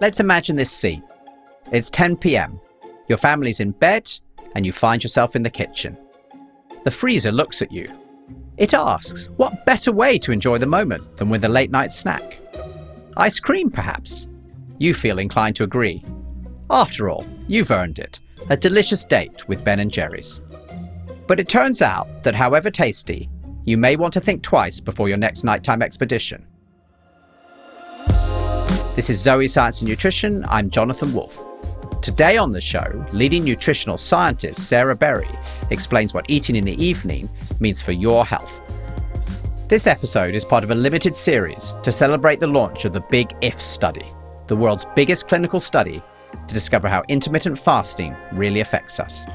Let's imagine this scene. It's 10 pm. Your family's in bed, and you find yourself in the kitchen. The freezer looks at you. It asks, what better way to enjoy the moment than with a late night snack? Ice cream, perhaps? You feel inclined to agree. After all, you've earned it a delicious date with Ben and Jerry's. But it turns out that however tasty, you may want to think twice before your next nighttime expedition. This is Zoe Science and Nutrition. I'm Jonathan Wolf. Today on the show, leading nutritional scientist Sarah Berry explains what eating in the evening means for your health. This episode is part of a limited series to celebrate the launch of the Big If study, the world's biggest clinical study to discover how intermittent fasting really affects us.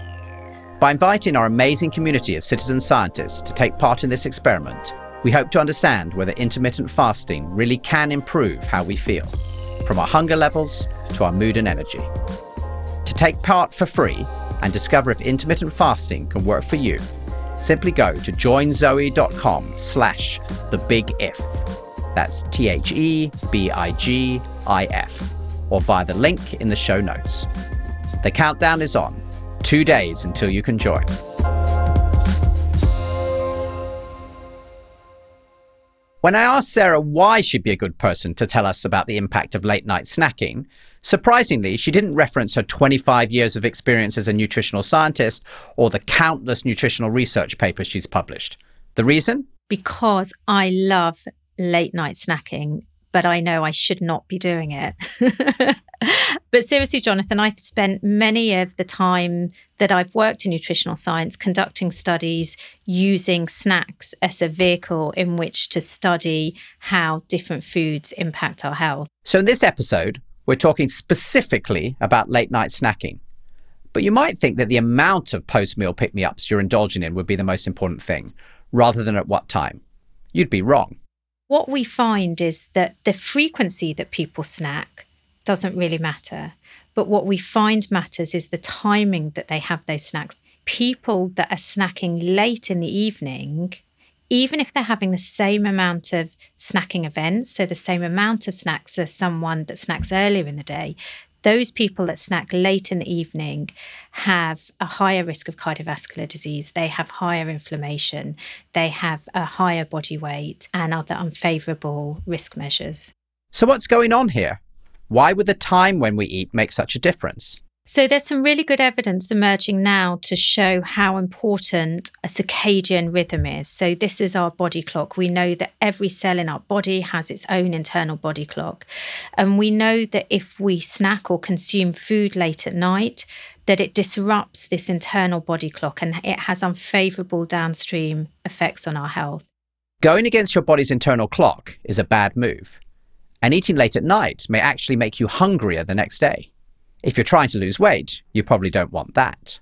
By inviting our amazing community of citizen scientists to take part in this experiment, we hope to understand whether intermittent fasting really can improve how we feel, from our hunger levels to our mood and energy. To take part for free and discover if intermittent fasting can work for you, simply go to joinzoe.com slash the big if. That's T H E B I G I F or via the link in the show notes. The countdown is on. Two days until you can join. When I asked Sarah why she'd be a good person to tell us about the impact of late night snacking, surprisingly, she didn't reference her 25 years of experience as a nutritional scientist or the countless nutritional research papers she's published. The reason? Because I love late night snacking but I know I should not be doing it. but seriously, Jonathan, I've spent many of the time that I've worked in nutritional science conducting studies using snacks as a vehicle in which to study how different foods impact our health. So, in this episode, we're talking specifically about late night snacking. But you might think that the amount of post meal pick me ups you're indulging in would be the most important thing, rather than at what time. You'd be wrong what we find is that the frequency that people snack doesn't really matter. But what we find matters is the timing that they have those snacks. People that are snacking late in the evening, even if they're having the same amount of snacking events, so the same amount of snacks as someone that snacks earlier in the day, those people that snack late in the evening have a higher risk of cardiovascular disease. They have higher inflammation. They have a higher body weight and other unfavorable risk measures. So, what's going on here? Why would the time when we eat make such a difference? So there's some really good evidence emerging now to show how important a circadian rhythm is. So this is our body clock. We know that every cell in our body has its own internal body clock. And we know that if we snack or consume food late at night, that it disrupts this internal body clock and it has unfavorable downstream effects on our health. Going against your body's internal clock is a bad move. And eating late at night may actually make you hungrier the next day. If you're trying to lose weight, you probably don't want that.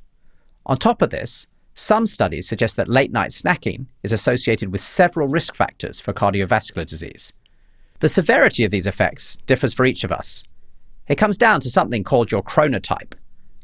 On top of this, some studies suggest that late night snacking is associated with several risk factors for cardiovascular disease. The severity of these effects differs for each of us. It comes down to something called your chronotype.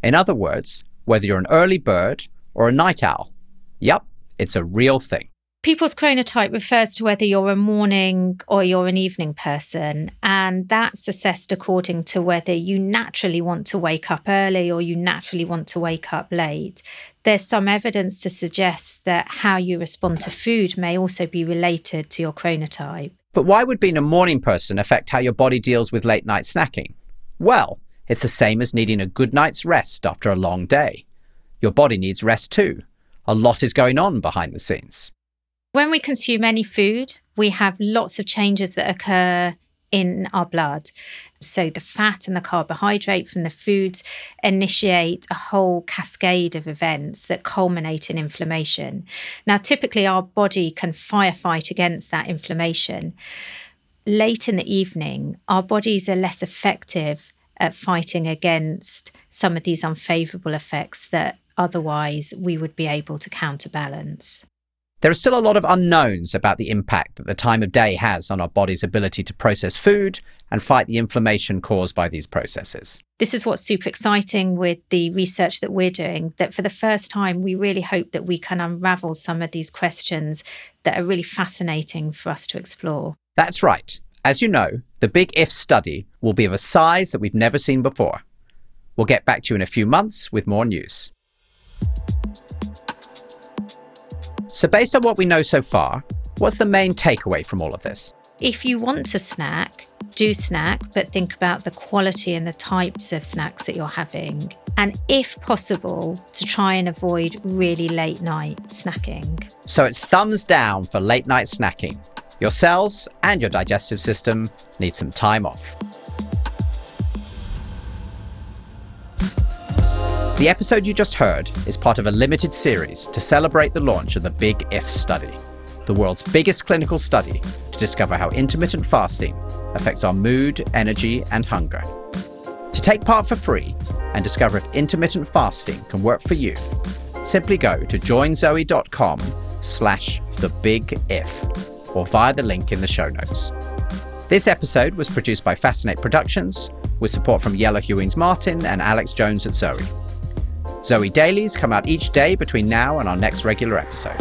In other words, whether you're an early bird or a night owl. Yep, it's a real thing. People's chronotype refers to whether you're a morning or you're an evening person, and that's assessed according to whether you naturally want to wake up early or you naturally want to wake up late. There's some evidence to suggest that how you respond to food may also be related to your chronotype. But why would being a morning person affect how your body deals with late night snacking? Well, it's the same as needing a good night's rest after a long day. Your body needs rest too. A lot is going on behind the scenes. When we consume any food, we have lots of changes that occur in our blood. So the fat and the carbohydrate from the foods initiate a whole cascade of events that culminate in inflammation. Now, typically, our body can firefight against that inflammation. Late in the evening, our bodies are less effective at fighting against some of these unfavorable effects that otherwise we would be able to counterbalance. There are still a lot of unknowns about the impact that the time of day has on our body's ability to process food and fight the inflammation caused by these processes. This is what's super exciting with the research that we're doing, that for the first time, we really hope that we can unravel some of these questions that are really fascinating for us to explore. That's right. As you know, the Big If study will be of a size that we've never seen before. We'll get back to you in a few months with more news. So, based on what we know so far, what's the main takeaway from all of this? If you want to snack, do snack, but think about the quality and the types of snacks that you're having. And if possible, to try and avoid really late night snacking. So, it's thumbs down for late night snacking. Your cells and your digestive system need some time off. The episode you just heard is part of a limited series to celebrate the launch of the Big If study, the world's biggest clinical study to discover how intermittent fasting affects our mood, energy, and hunger. To take part for free and discover if intermittent fasting can work for you, simply go to joinzoe.com slash the big if or via the link in the show notes. This episode was produced by Fascinate Productions with support from Yella Hewings Martin and Alex Jones at Zoe. Zoe Dailies come out each day between now and our next regular episode.